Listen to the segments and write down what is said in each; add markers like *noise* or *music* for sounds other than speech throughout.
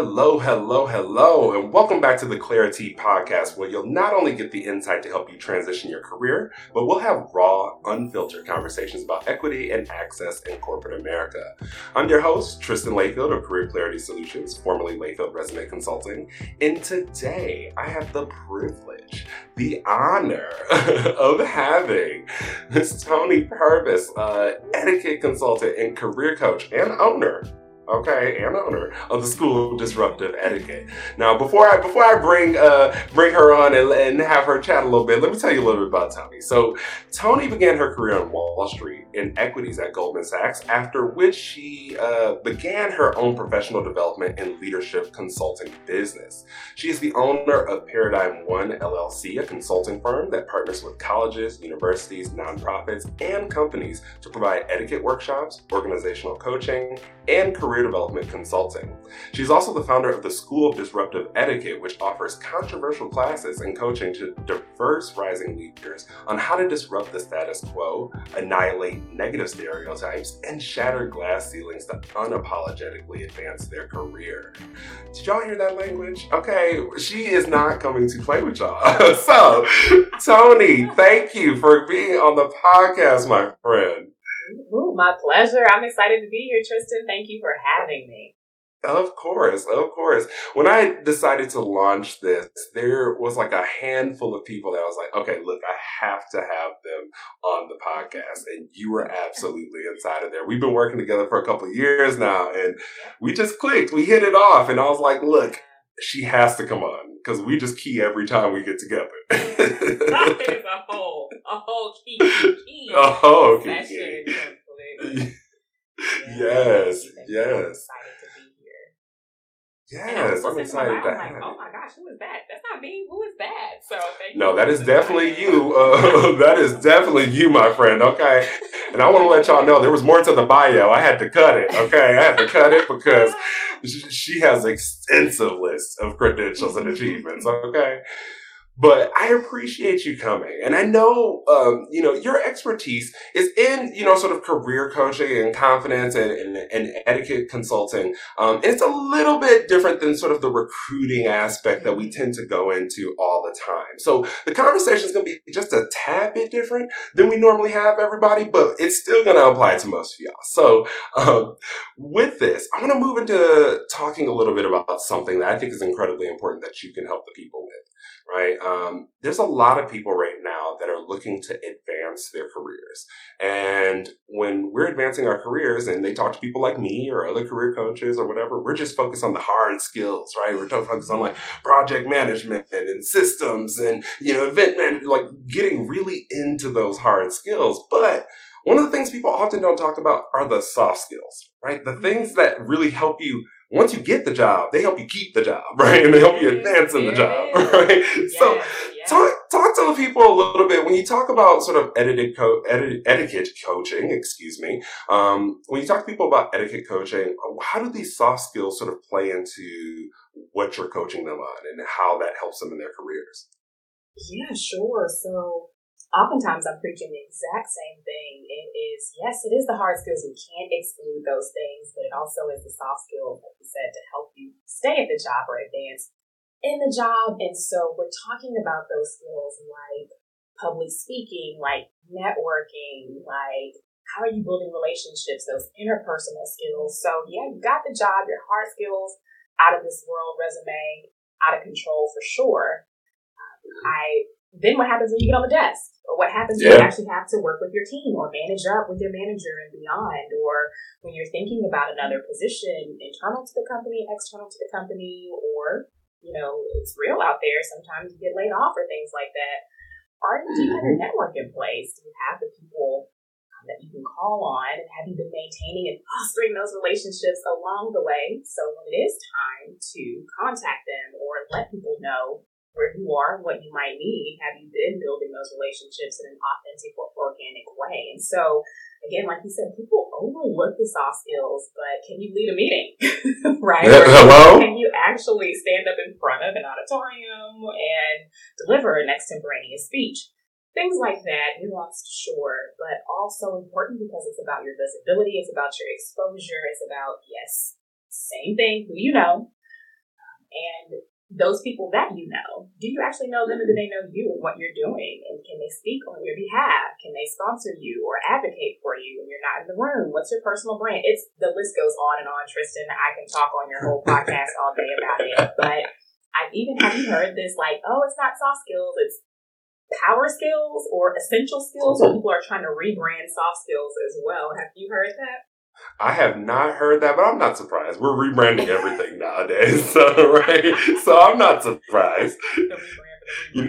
Hello, hello, hello, and welcome back to the ClariTEA Podcast, where you'll not only get the insight to help you transition your career, but we'll have raw, unfiltered conversations about equity and access in corporate America. I'm your host, Tristan Layfield of Career Clarity Solutions, formerly Layfield Resume Consulting, and today I have the privilege, the honor *laughs* of having Miss Toni Purvis, uh, etiquette consultant and career coach and owner okay, and owner of the School of Disruptive Etiquette. Now, before I before I bring uh, bring her on and, and have her chat a little bit, let me tell you a little bit about Toni. So, Toni began her career on Wall Street in equities at Goldman Sachs, after which she uh, began her own professional development and leadership consulting business. She is the owner of Paradigm One LLC, a consulting firm that partners with colleges, universities, nonprofits, and companies to provide etiquette workshops, organizational coaching, and career career development consulting. She's also the founder of the School of Disruptive Etiquette, which offers controversial classes and coaching to diverse rising leaders on how to disrupt the status quo, annihilate negative stereotypes, and shatter glass ceilings to unapologetically advance their career. Did y'all hear that language? Okay, she is not coming to play with y'all. *laughs* so, Toni, thank you for being on the podcast, my friend. Ooh, my pleasure. I'm excited to be here, Tristan. Thank you for having me. Of course, of course. When I decided to launch this, there was like a handful of people that I was like, okay, look, I have to have them on the podcast. And you were absolutely inside of there. We've been working together for a couple years now and we just clicked. We hit it off. And I was like, look, she has to come on because we just key every time we get together. that is a *laughs* whole, a whole key, key. A whole key. key. *laughs* yes, yes. Yes, I'm excited. I'm like, oh my gosh, who is that? That's not me. Who is that? So no, that is definitely you. Uh, *laughs* that is definitely you, my friend. Okay, and I want to let y'all know there was more to the bio. I had to cut it. Okay, I had to cut it because *laughs* she has extensive list of credentials and achievements. Okay, but I appreciate you coming. And I know, um, you know, your expertise is in, you know, sort of career coaching and confidence and, and, and etiquette consulting. Um, and it's a little bit different than sort of the recruiting aspect that we tend to go into all the time. So the conversation is going to be just a tad bit different than we normally have everybody, but it's still going to apply to most of y'all. So, um, with this, I'm going to move into talking a little bit about something that I think is incredibly important that you can help the people with right? Um, there's a lot of people right now that are looking to advance their careers. And when we're advancing our careers and they talk to people like me or other career coaches or whatever, we're just focused on the hard skills, right? We're focused on like project management and systems and, you know, event man, like getting really into those hard skills. But one of the things people often don't talk about are the soft skills, right? The things that really help you once you get the job, they help you keep the job, *laughs* right? And they help you advance in the job, *laughs* right? Yes, so yes. talk talk to the people a little bit when you talk about sort of etiquette co- etiquette coaching, excuse me. Um, when you talk to people about etiquette coaching, how do these soft skills sort of play into what you're coaching them on and how that helps them in their careers? Yeah, sure. So oftentimes I'm preaching the exact same thing. It is, yes, it is the hard skills. We can't exclude those things, but it also is the soft skills, like you said, to help you stay at the job or advance in the job. And so we're talking about those skills like public speaking, like networking, like how are you building relationships, those interpersonal skills. So yeah, you got the job, your hard skills out of this world resume, out of control for sure. I then what happens when you get on the desk? Or what happens yeah. when you actually have to work with your team or manage up with your manager and beyond? Or when you're thinking about another position internal to the company, external to the company, or, you know, it's real out there. Sometimes you get laid off or things like that. Are you, do you have your network in place? Do you have the people um, that you can call on? And have you been maintaining and fostering those relationships along the way? So when it is time to contact them or let people know where you are, what you might need, have you been building those relationships in an authentic or organic way? And so, again, like you said, people overlook the soft skills, but can you lead a meeting, *laughs* right? Hello? Can you actually stand up in front of an auditorium and deliver an extemporaneous speech? Things like that, nuanced, sure, but also important because it's about your visibility, it's about your exposure, it's about, yes, same thing, who you know, And those people that you know, do you actually know them and do they know you and what you're doing? And can they speak on your behalf? Can they sponsor you or advocate for you when you're not in the room? What's your personal brand? It's the list goes on and on, Tristan. I can talk on your whole podcast all day about it. But I've even have heard this like, oh, it's not soft skills, it's power skills or essential skills. So people are trying to rebrand soft skills as well. Have you heard that? I have not heard that, but I'm not surprised. We're rebranding everything *laughs* nowadays, so right. So I'm not surprised. Yeah,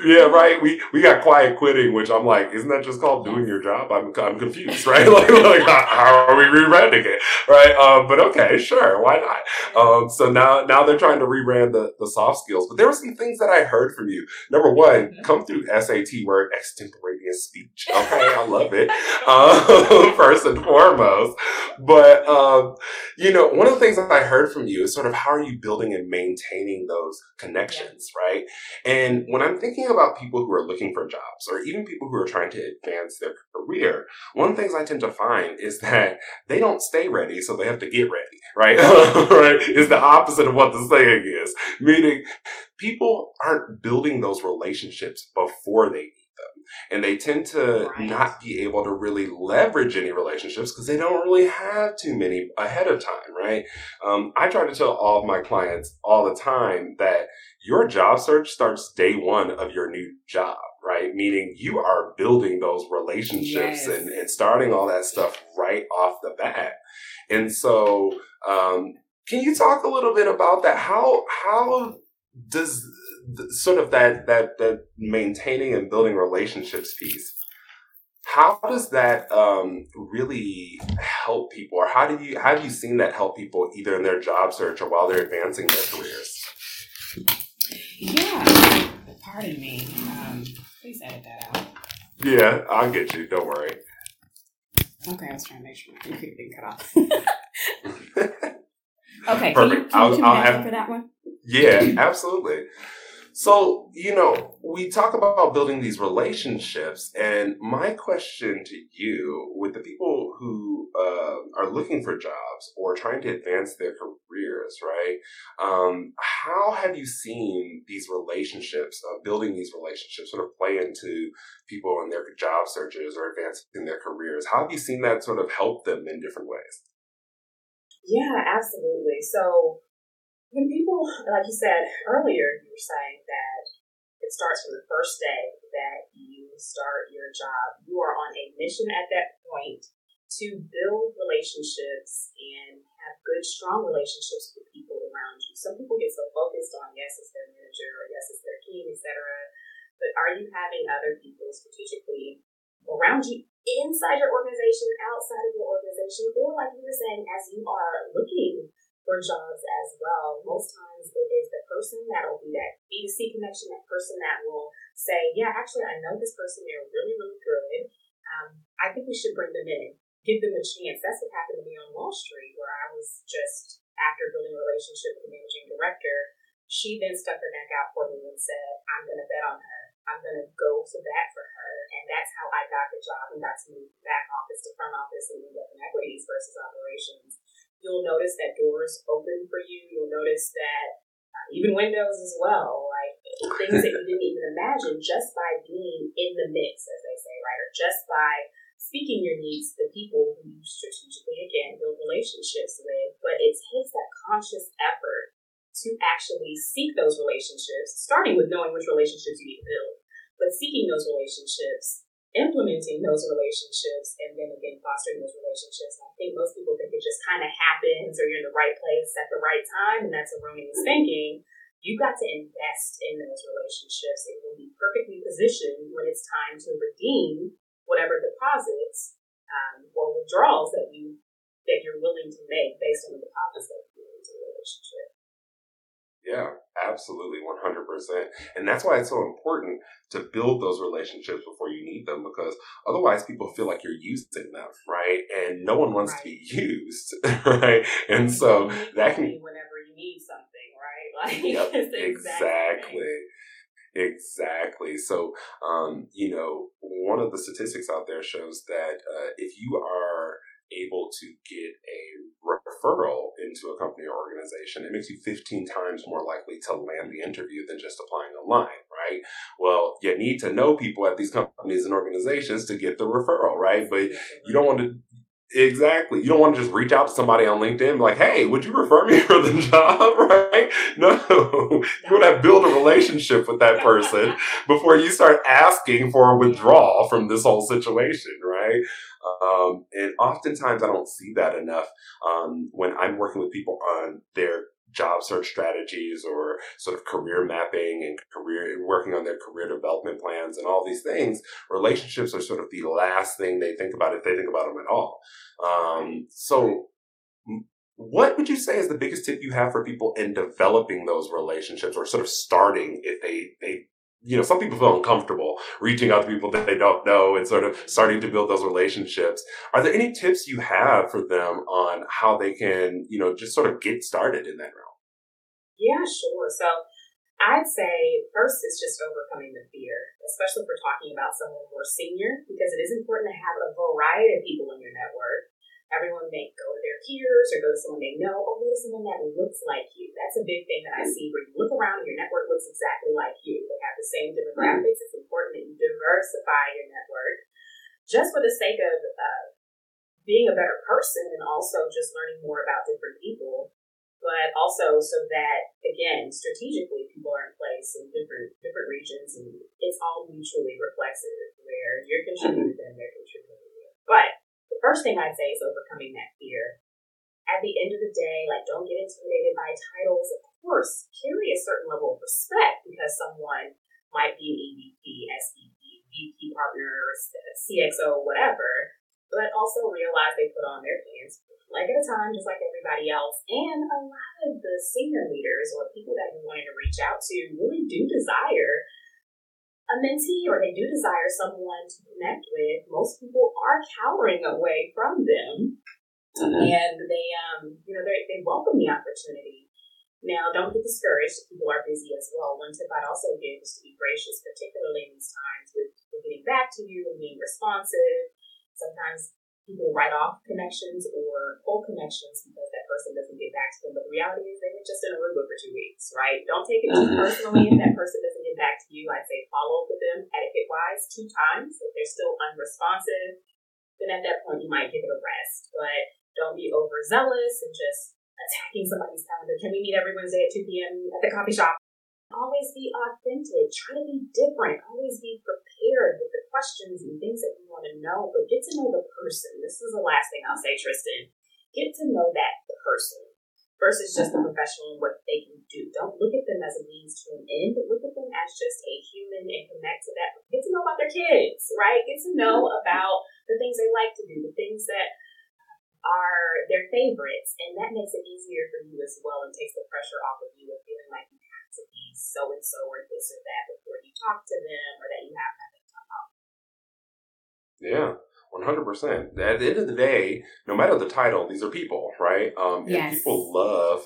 right. We we got quiet quitting, which I'm like, isn't that just called doing your job? I'm I'm confused, right? *laughs* like, like how, are we rebranding it, right? Um, but okay, sure, why not? Um, so now now they're trying to rebrand the the soft skills. But there were some things that I heard from you. Number one, mm-hmm. come through SAT word extemporaneous speech. *laughs* Okay, I love it. Um, *laughs* first and foremost, but um, you know, one of the things that I heard from you is sort of how are you building and maintaining those connections, yeah. right? And when I'm thinking thinking about people who are looking for jobs or even people who are trying to advance their career, one of the things I tend to find is that they don't stay ready, so they have to get ready, right? *laughs* right? Is the opposite of what the saying is. Meaning people aren't building those relationships before they and they tend to right. not be able to really leverage any relationships because they don't really have too many ahead of time, right? Um, I try to tell all of my clients all the time that your job search starts day one of your new job right? Meaning you are building those relationships yes. and, and starting all that stuff right off the bat. And so, um, can you talk a little bit about that? How, how does sort of that that that maintaining and building relationships piece. How does that um, really help people? Or how do you how have you seen that help people either in their job search or while they're advancing their careers? Yeah. Pardon me. Um, please edit that out. Yeah i'll get you. Don't worry. Okay i was trying to make sure my computer didn't cut off. *laughs* Okay Perfect. can you, can I'll, you I'll have, for that one? Yeah absolutely so, you know, we talk about building these relationships, and my question to you, with the people who uh, are looking for jobs or trying to advance their careers, right? Um, how have you seen these relationships, uh, building these relationships, sort of play into people in their job searches or advancing their careers? How have you seen that sort of help them in different ways? Yeah, absolutely. So, when people, like you said earlier, you were saying that it starts from the first day that you start your job. You are on a mission at that point to build relationships and have good, strong relationships with people around you. Some people get so focused on yes, it's their manager or yes, it's their team, etc. But are you having other people strategically around you inside your organization, outside of your organization, or like you were saying, as you are looking for jobs as well. Most times it is the person that will be that B2C connection, that person that will say, yeah, actually, I know this person. They're really, really good. Um, I think we should bring them in, give them a chance. That's what happened to me on Wall Street, where I was just, after building a relationship with the managing director, she then stuck her neck out for me and said, I'm going to bet on her. I'm going to go to bat for her. And that's how I got the job and got to move back office to front office and move up in equities versus operations you'll notice that doors open for you. You'll notice that uh, even windows as well, like things that you didn't even imagine just by being in the mix, as they say, right? Or just by speaking your needs to the people who you strategically, again, build relationships with. But it takes that conscious effort to actually seek those relationships, starting with knowing which relationships you need to build, but seeking those relationships implementing those relationships and then again fostering those relationships. I think most people think it just kind of happens or you're in the right place at the right time, and that's erroneous thinking. You've got to invest in those relationships and you'll be perfectly positioned when it's time to redeem whatever deposits um, or withdrawals that you that you're willing to make based on the deposits that you made into the relationship. Yeah, absolutely, 100%. And that's why it's so important to build those relationships before you need them because otherwise people feel like you're using them, right? And no one wants right. to be used, *laughs* right? And so that can. Be whenever you need something, right? *laughs* Like, yep, exactly. Exactly. So, um, you know, one of the statistics out there shows that uh, if you are able to get a referral into a company or organization, it makes you 15 times more likely to land the interview than just applying online, right? Well, you need to know people at these companies and organizations to get the referral, right? But you don't want to Exactly. You don't want to just reach out to somebody on LinkedIn like, hey, would you refer me *laughs* for the job? *laughs* Right? No. You want to build a relationship with that person *laughs* before you start asking for a withdrawal from this whole situation, right? Um, and oftentimes I don't see that enough um, when I'm working with people on their job search strategies or sort of career mapping and career working on their career development plans and all these things relationships are sort of the last thing they think about if they think about them at all. Um, so what would you say is the biggest tip you have for people in developing those relationships or sort of starting if they they you know, some people feel uncomfortable reaching out to people that they don't know and sort of starting to build those relationships. Are there any tips you have for them on how they can, you know, just sort of get started in that realm? Yeah, sure. So I'd say first is just overcoming the fear, especially if we're talking about someone more senior, because it is important to have a variety of people in your network everyone may go to their peers or go to someone they know or go to someone that looks like you. That's a big thing that I see where you look around and your network looks exactly like you. They have the same demographics. It's important that you diversify your network just for the sake of uh, being a better person and also just learning more about different people. But also so that again, strategically, people are in place in different different regions, and it's all mutually reflexive. Where you're contributing first thing I'd say is overcoming that fear. At the end of the day, like don't get intimidated by titles. Of course, carry a certain level of respect because someone might be an EVP, SVP, VP partner, CXO, whatever. But also realize they put on their pants like at a time, just like everybody else. And a lot of the senior leaders or people that you're wanting to reach out to really do desire a mentee or they do desire someone to connect with, most people are cowering away from them. Mm-hmm. And they, um, you know, they, they welcome the opportunity. Now, don't get discouraged if people are busy as well. One tip I'd also give is to be gracious, particularly in these times with, with getting back to you and being responsive. Sometimes people write off connections or pull connections because that person doesn't get back to them. But the reality is they were just in a Aruba for two weeks, right? Don't take it too mm-hmm. personally if that person doesn't back to you. I'd say follow up with them etiquette wise two times. If they're still unresponsive, then at that point you might give it a rest. But don't be overzealous and just attacking somebody's calendar. Can we meet every Wednesday at 2 p.m. at the coffee shop? Always be authentic. Try to be different. Always be prepared with the questions and things that you want to know, but get to know the person. This is the last thing I'll say, Tristan. Get to know that person versus just the professional and what they can do. Don't look at them as a means to an end, but look at them as just a human and connect to that. Get to know about their kids, right? Get to know about the things they like to do, the things that are their favorites, and that makes it easier for you as well and takes the pressure off of you of feeling like you have to be so and so or this or that before you talk to them or that you have nothing to talk. Yeah. 100%. At the end of the day, no matter the title, these are people, right? Um, yes. And people love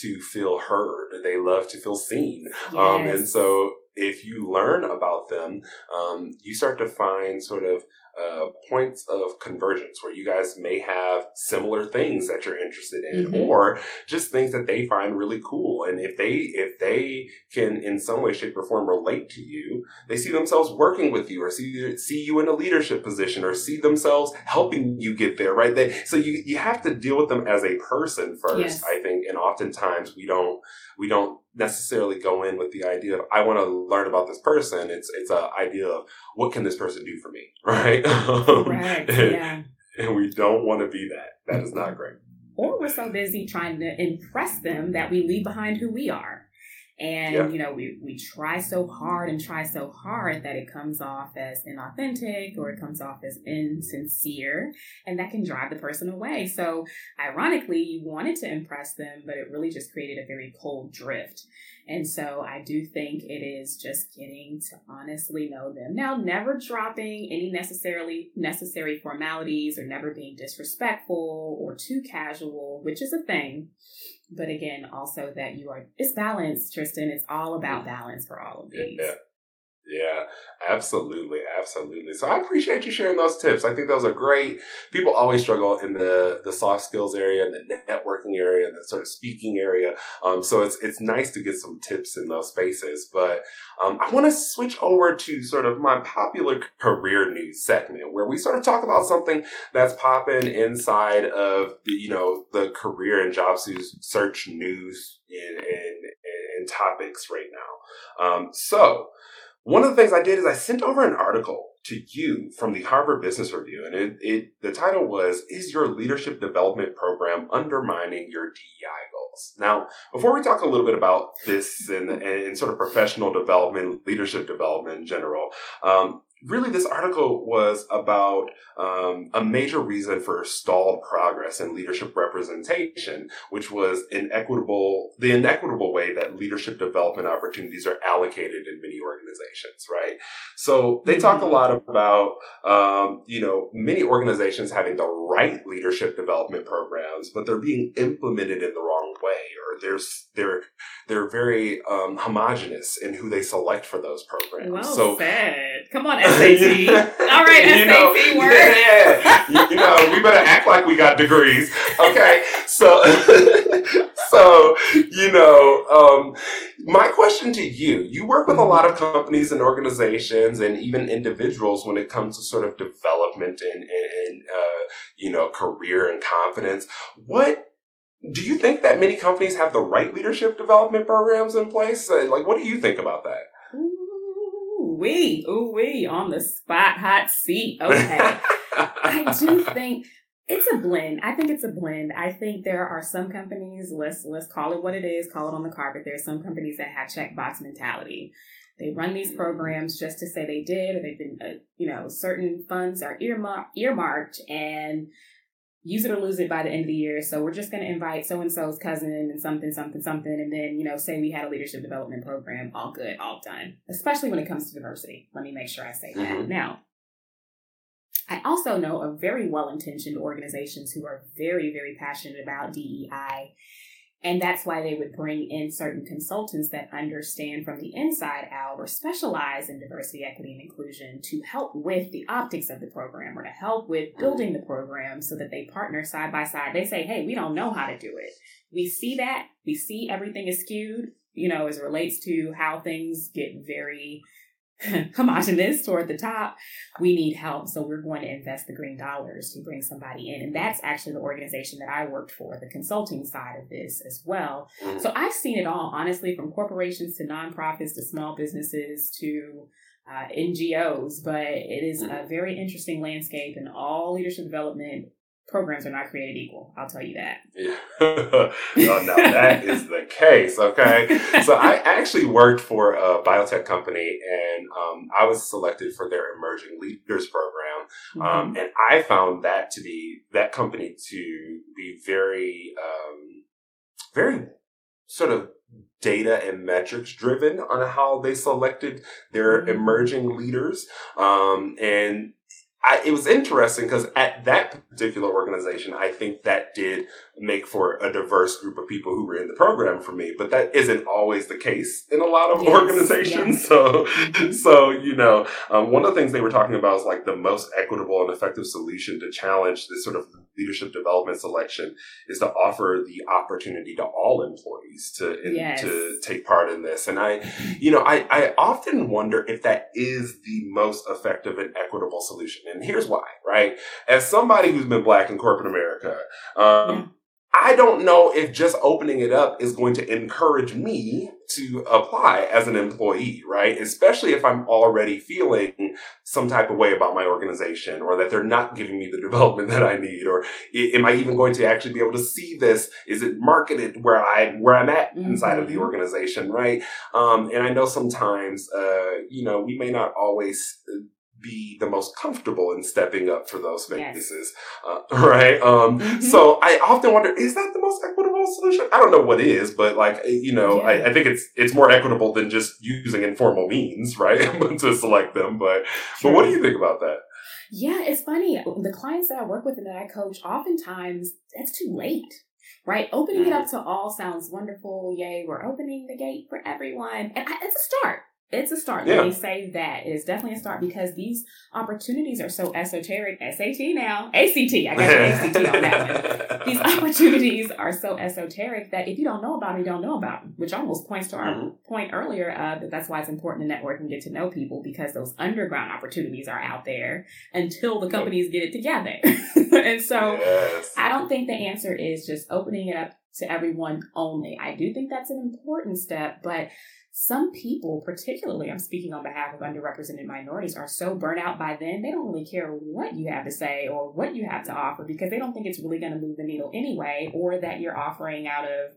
to feel heard. They love to feel seen. Yes. Um, and so if you learn about them, um, you start to find sort of uh, points of convergence where you guys may have similar things that you're interested in mm-hmm. or just things that they find really cool and if they if they can in some way shape or form relate to you they see themselves working with you or see see you in a leadership position or see themselves helping you get there right they, so you you have to deal with them as a person first yes. i think and oftentimes we don't we don't necessarily go in with the idea of I want to learn about this person. It's it's an idea of what can this person do for me, *laughs* right? *laughs* right. and, yeah. And we don't want to be that. That is not great. Or we're so busy trying to impress them that we leave behind who we are. And, yeah. you know, we, we try so hard and try so hard that it comes off as inauthentic or it comes off as insincere, and that can drive the person away. So, ironically, you wanted to impress them, but it really just created a very cold drift. And so, I do think it is just getting to honestly know them. Now, never dropping any necessarily necessary formalities or never being disrespectful or too casual, which is a thing but again, also that you are it's balance, Tristan. It's all about mm. balance for all of these. Yeah. Yeah, absolutely, absolutely. So I appreciate you sharing those tips. I think those are great. People always struggle in the the soft skills area, and the networking area, and the sort of speaking area. Um, so it's it's nice to get some tips in those spaces. But um, I want to switch over to sort of my popular career news segment, where we sort of talk about something that's popping inside of the you know the career and job search news and and, and topics right now. Um, so one of the things I did is I sent over an article to you from the Harvard Business Review, and it, it the title was "Is Your Leadership Development Program Undermining Your DEI Goals?" Now, before we talk a little bit about this and, and sort of professional development, leadership development in general, um, really this article was about um, a major reason for stalled progress in leadership representation, which was inequitable, the inequitable way that leadership development opportunities are allocated in many organizations, right? So they talk a mm-hmm. lot about, um, you know, many organizations having the right leadership development programs, but they're being implemented in the wrong way, or there's they're they're very um, homogenous in who they select for those programs. Well so, said. Come on, SAT. *laughs* All right, SAT know, word. Yeah, you, you know, we better act like we got degrees. Okay, so *laughs* so you know, um, my question to you: You work with a lot of companies and organizations, and even individuals when it comes to sort of development and, and uh, you know career and confidence. What do you think that many companies have the right leadership development programs in place? Like, what do you think about that? Ooh wee, ooh wee, on the spot, hot seat. Okay, *laughs* I do think it's a blend. I think it's a blend. I think there are some companies. Let's let's call it what it is. Call it on the carpet. There are some companies that have checkbox mentality. They run these programs just to say they did, or they've been, uh, you know, certain funds are earmarked, earmarked, and use it or lose it by the end of the year. So we're just going to invite so and so's cousin and something, something, something, and then you know, say we had a leadership development program, all good, all done. Especially when it comes to diversity. Let me make sure I say that mm-hmm. now. I also know of very well intentioned organizations who are very, very passionate about DEI and that's why they would bring in certain consultants that understand from the inside out or specialize in diversity, equity, and inclusion to help with the optics of the program or to help with building the program so that they partner side by side. They say, hey, we don't know how to do it. We see that. We see everything is skewed, you know, as relates to how things get very *laughs* homogenous toward the top, we need help. So we're going to invest the green dollars to bring somebody in. And that's actually the organization that I worked for, the consulting side of this as well. Mm-hmm. So I've seen it all, honestly, from corporations to nonprofits to small businesses to uh, NGOs, but it is a mm-hmm. very interesting landscape and all leadership development programs are not created equal. I'll tell you that. Yeah. no, no, that is the case. Okay. So I actually worked for a biotech company and um, I was selected for their emerging leaders program. Um, mm-hmm. And I found that to be, that company to be very, um, very sort of data and metrics driven on how they selected their mm-hmm. emerging leaders. Um, and I, it was interesting because at that particular organization, I think that did make for a diverse group of people who were in the program for me, but that isn't always the case in a lot of yes, organizations. Yes. *laughs* So, so, you know, um, one of the things they were talking about is like the most equitable and effective solution to challenge this sort of leadership development selection is to offer the opportunity to all employees to in, yes. to take part in this. And I, you know, I, I often wonder if that is the most effective and equitable solution. And here's why, right? As somebody who's been black in corporate America, um, yeah. I don't know if just opening it up is going to encourage me to apply as an employee, right? Especially if I'm already feeling some type of way about my organization or that they're not giving me the *laughs* development that I need or am I even going to actually be able to see this? Is it marketed where I where I'm at inside mm-hmm. of the mm-hmm. organization, right? Um, and I know sometimes uh, you know, we may not always be the most comfortable in stepping up for those spaces, yes. uh, *laughs* right? Um, mm-hmm. So I often wonder, is that the most equitable solution? I don't know what is, but like eh, you know, yeah. I, I, think it's it's more equitable than just using informal means, right, *laughs* to select them. But but what do you think about that? Yeah, it's funny. The clients that I work with and that I coach, oftentimes it's too late right? Opening it up mm-hmm. to all sounds wonderful. Yay, we're opening the gate for everyone. And I, it's a start it's a start. Yeah. Let me say that it's definitely a start because these opportunities are so esoteric. SAT now, ACT. I got ACT *laughs* on that one. These opportunities are so esoteric that if you don't know about them, you don't know about them. Which almost points to our mm-hmm. point earlier uh, that that's why it's important to network and get to know people because those underground opportunities are out there until the companies get it together. *laughs* and so yes. I don't think the answer is just opening it up to everyone only. I do think that's an important step, but some people, particularly I'm speaking on behalf of underrepresented minorities, are so burnt out by then, they don't really care what you have to say or what you have to offer because they don't think it's really going to move the needle anyway, or that you're offering out of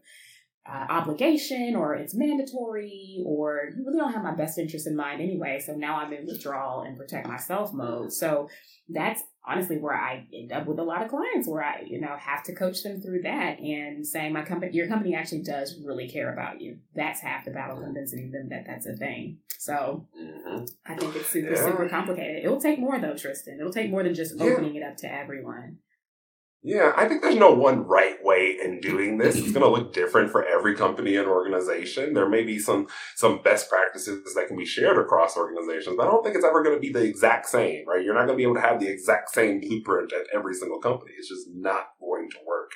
uh, obligation or it's mandatory or you really don't have my best interest in mind anyway. So now I'm in withdrawal and protect myself mode. So that's honestly where I end up with a lot of clients where I, you know, have to coach them through that and saying my company, your company actually does really care about you. That's half the battle convincing them that that's a thing. So mm-hmm. I think it's super, yeah. super complicated. It'll take more though, Tristan. It'll take more than just opening it up to everyone. Yeah, I think there's no one right way in doing this. It's going to look different for every company and organization. There may be some some best practices that can be shared across organizations, but I don't think it's ever going to be the exact same, right? You're not going to be able to have the exact same blueprint at every single company. It's just not going to work.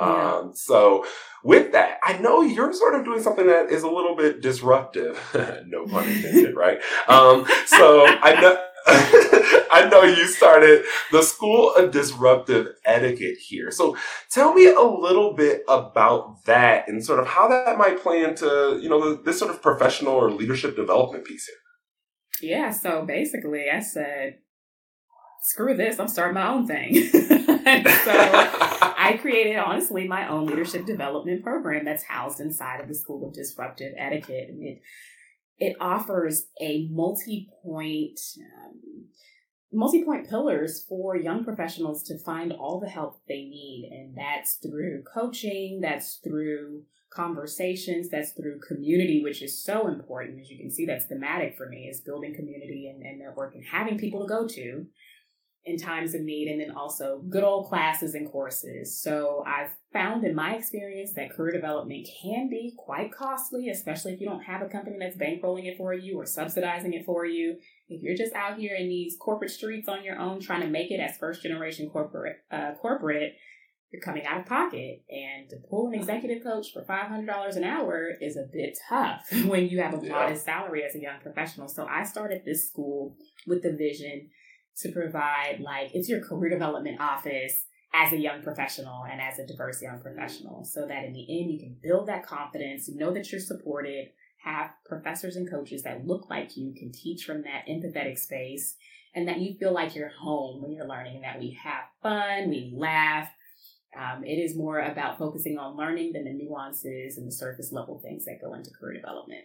Yeah. Um, so with that, I know you're sort of doing something that is a little bit disruptive. *laughs* no pun intended, right? Um, so I know. *laughs* I know you started the School of Disruptive Etiquette here. So tell me a little bit about that and sort of how that might play into, you know, this sort of professional or leadership development piece here. Yeah, so basically I said, screw this, I'm starting my own thing. *laughs* so I *laughs* created, honestly, my own leadership development program that's housed inside of the School of Disruptive Etiquette. And it it offers a multi-point um, multi-point pillars for young professionals to find all the help they need. And that's through coaching that's through conversations that's through community which is so important. As you can see that's thematic for me is building community and, and network and having people to go to in times of need. And then also good old classes and courses. So I've found in my experience that career development can be quite costly, especially if you don't have a company that's bankrolling it for you or subsidizing it for you. If you're just out here in these corporate streets on your own trying to make it as first generation corporate uh, corporate, you're coming out of pocket. And to pull an executive coach for $500 an hour is a bit tough *laughs* when you have a modest salary as a young professional. So I started this school with the vision to provide like it's your career development office as a young professional and as a diverse young professional so that in the end you can build that confidence know that you're supported have professors and coaches that look like you can teach from that empathetic space and that you feel like you're home when you're learning that we have fun we laugh. Um, it is more about focusing on learning than the nuances and the surface level things that go into career development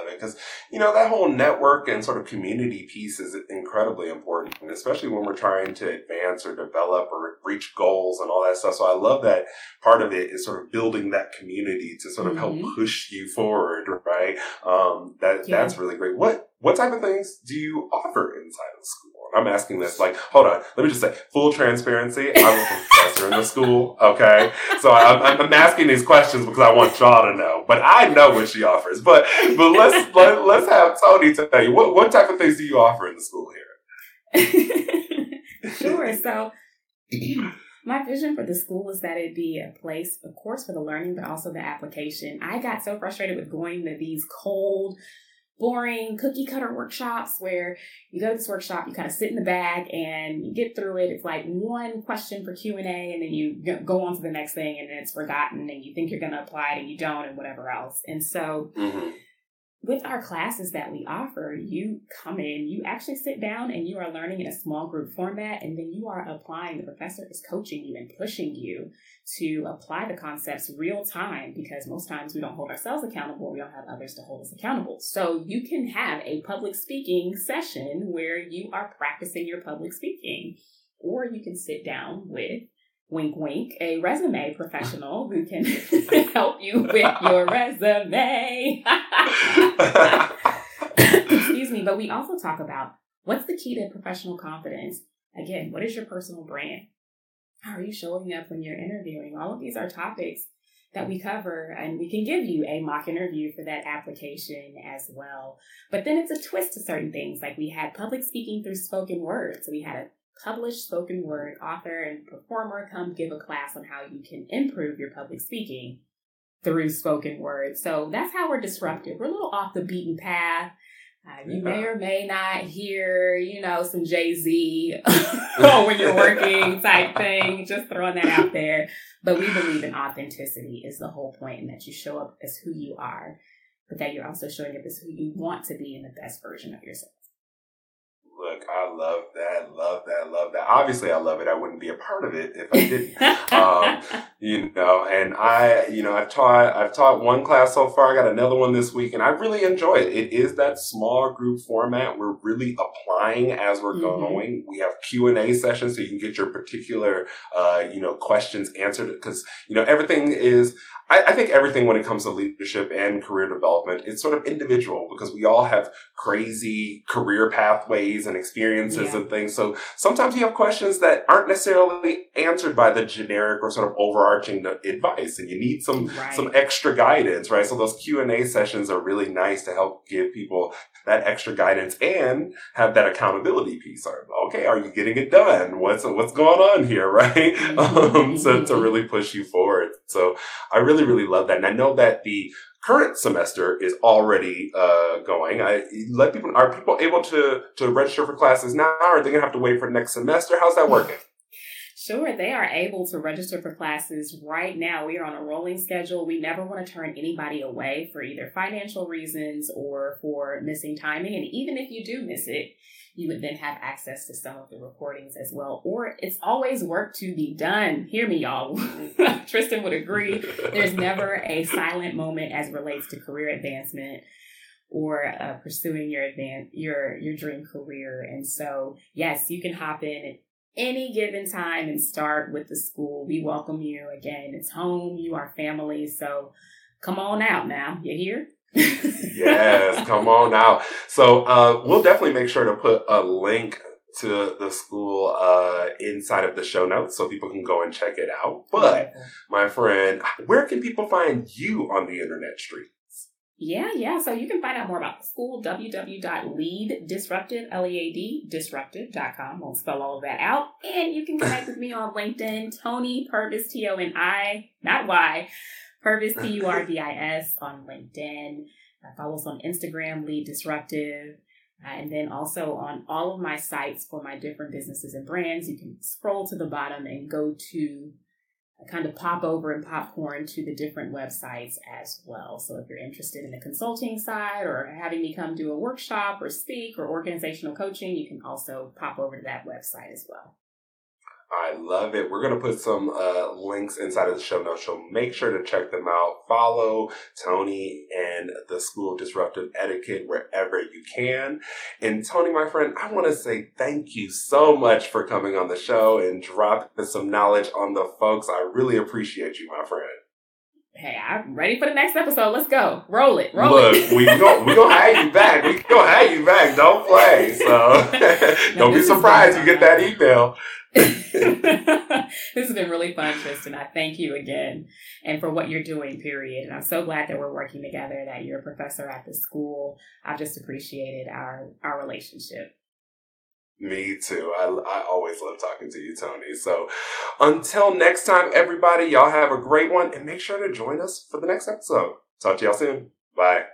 love it because you know that whole network and sort of community piece is incredibly important, and especially when we're trying to advance or develop or reach goals and all that stuff. So I love that part of it is sort of building that community to sort of mm-hmm. help push you forward, right? Um, that yeah. that's really great. What what type of things do you offer inside of the school? I'm asking this like, hold on, let me just say, full transparency. I'm a *laughs* professor in the school, okay? So I'm, I'm, asking these questions because I want y'all to know, but I know what she offers. But but let's *laughs* let, let's have Toni tell you what what type of things do you offer in the school here? *laughs* sure. So. *clears throat* My vision for the school is that it be a place, of course, for the learning, but also the application. I got so frustrated with going to these cold, boring cookie cutter workshops where you go to this workshop, you kind of sit in the back and you get through it. It's like one question for Q and A, and then you go on to the next thing, and then it's forgotten, and you think you're going to apply it, and you don't, and whatever else. And so. Mm-hmm with our classes that we offer, you come in, you actually sit down and you are learning in a small group format, and then you are applying. The professor is coaching you and pushing you to apply the concepts real time because most times we don't hold ourselves accountable, we don't have others to hold us accountable. So you can have a public speaking session where you are practicing your public speaking, or you can sit down with wink wink, a resume *laughs* professional who can *laughs* help you with your resume. *laughs* Excuse me, but we also talk about what's the key to professional confidence? Again, what is your personal brand? How are you showing up when you're interviewing? All of these are topics that we cover, and we can give you a mock interview for that application as well. But then it's a twist to certain things. Like we had public speaking through spoken word. So we had a published spoken word author and performer come give a class on how you can improve your public speaking through spoken word. So that's how we're disruptive. We're a little off the beaten path. Uh, you may or may not hear, you know, some Jay Z *laughs* *laughs* when you're working type thing. Just throwing that out there. But we believe in authenticity is the whole point, and that you show up as who you are, but that you're also showing up as who you want to be in the best version of yourself. Look, I love that, love that, love that. Obviously, I love it. I wouldn't be a part of it if I didn't. um, *laughs* you know, and I, you know, I've taught, I've taught one class so far. I got another one this week, and I really enjoy it. It is that small group format. We're really applying as we're mm-hmm. going. We have Q and A sessions, so you can get your particular, uh, you know, questions answered. Because you know, everything is. I, I think everything when it comes to leadership and career development, it's sort of individual because we all have crazy career pathways and experiences yeah. and things. So sometimes you have questions that aren't necessarily answered by the generic or sort of overarching advice, and you need some right. some extra guidance, right? So those Q and A sessions are really nice to help give people that extra guidance and have that accountability piece. Or okay, are you getting it done? What's what's going on here, *laughs* right? Mm-hmm. Um, so to really push you forward. So I really really love that, and I know that the current semester is already uh, going. I let people are people able to to register for classes now, or are they gonna have to wait for next semester? How's that working? *laughs* Sure, they are able to register for classes right now. We are on a rolling schedule. We never want to turn anybody away for either financial reasons or for missing timing. And even if you do miss it, you would then have access to some of the recordings as well. Or it's always work to be done. Hear me, y'all. *laughs* Tristan would agree. There's never a silent moment as relates to career advancement or uh, pursuing your advan- your your dream career. And so, yes, you can hop in at any given time and start with the school. We welcome you again. It's home. You are family. So come on out now. You here? Yes, come on out. So uh, we'll definitely make sure to put a link to the school uh, inside of the show notes so people can go and check it out. But my friend, where can people find you on the internet street? Yeah, yeah. So you can find out more about the school, www.leaddisruptive, L-E-A-D, disruptive.com. I'll spell all of that out. And you can connect with me on LinkedIn, Toni Purvis, T-O-N-I, not Y, Purvis, P-U-R-V-I-S *laughs* on LinkedIn. Uh, follow us on Instagram, Lead Disruptive. Uh, and then also on all of my sites for my different businesses and brands, you can scroll to the bottom and go to kind of pop over and popcorn to the different websites as well. So if you're interested in the consulting side or having me come do a workshop or speak or organizational coaching, you can also pop over to that website as well. I love it. We're going to put some uh, links inside of the show notes, so make sure to check them out. Follow Toni and the School of Disruptive Etiquette wherever you can. And Toni, my friend, I want to say thank you so much for coming on the show and dropping some knowledge on the folks. I really appreciate you, my friend. Hey, I'm ready for the next episode. Let's go. Roll it. Roll Look, it. we go we gonna have you back. We gonna have you back. Don't play. So *laughs* *laughs* don't be surprised you get that email. *laughs* this has been really fun, Tristan. I thank you again and for what you're doing, period. And I'm so glad that we're working together, that you're a professor at the school. I've just appreciated our our relationship. Me too. I, I always love talking to you, Toni. So until next time, everybody, y'all have a great one and make sure to join us for the next episode. Talk to y'all soon. Bye.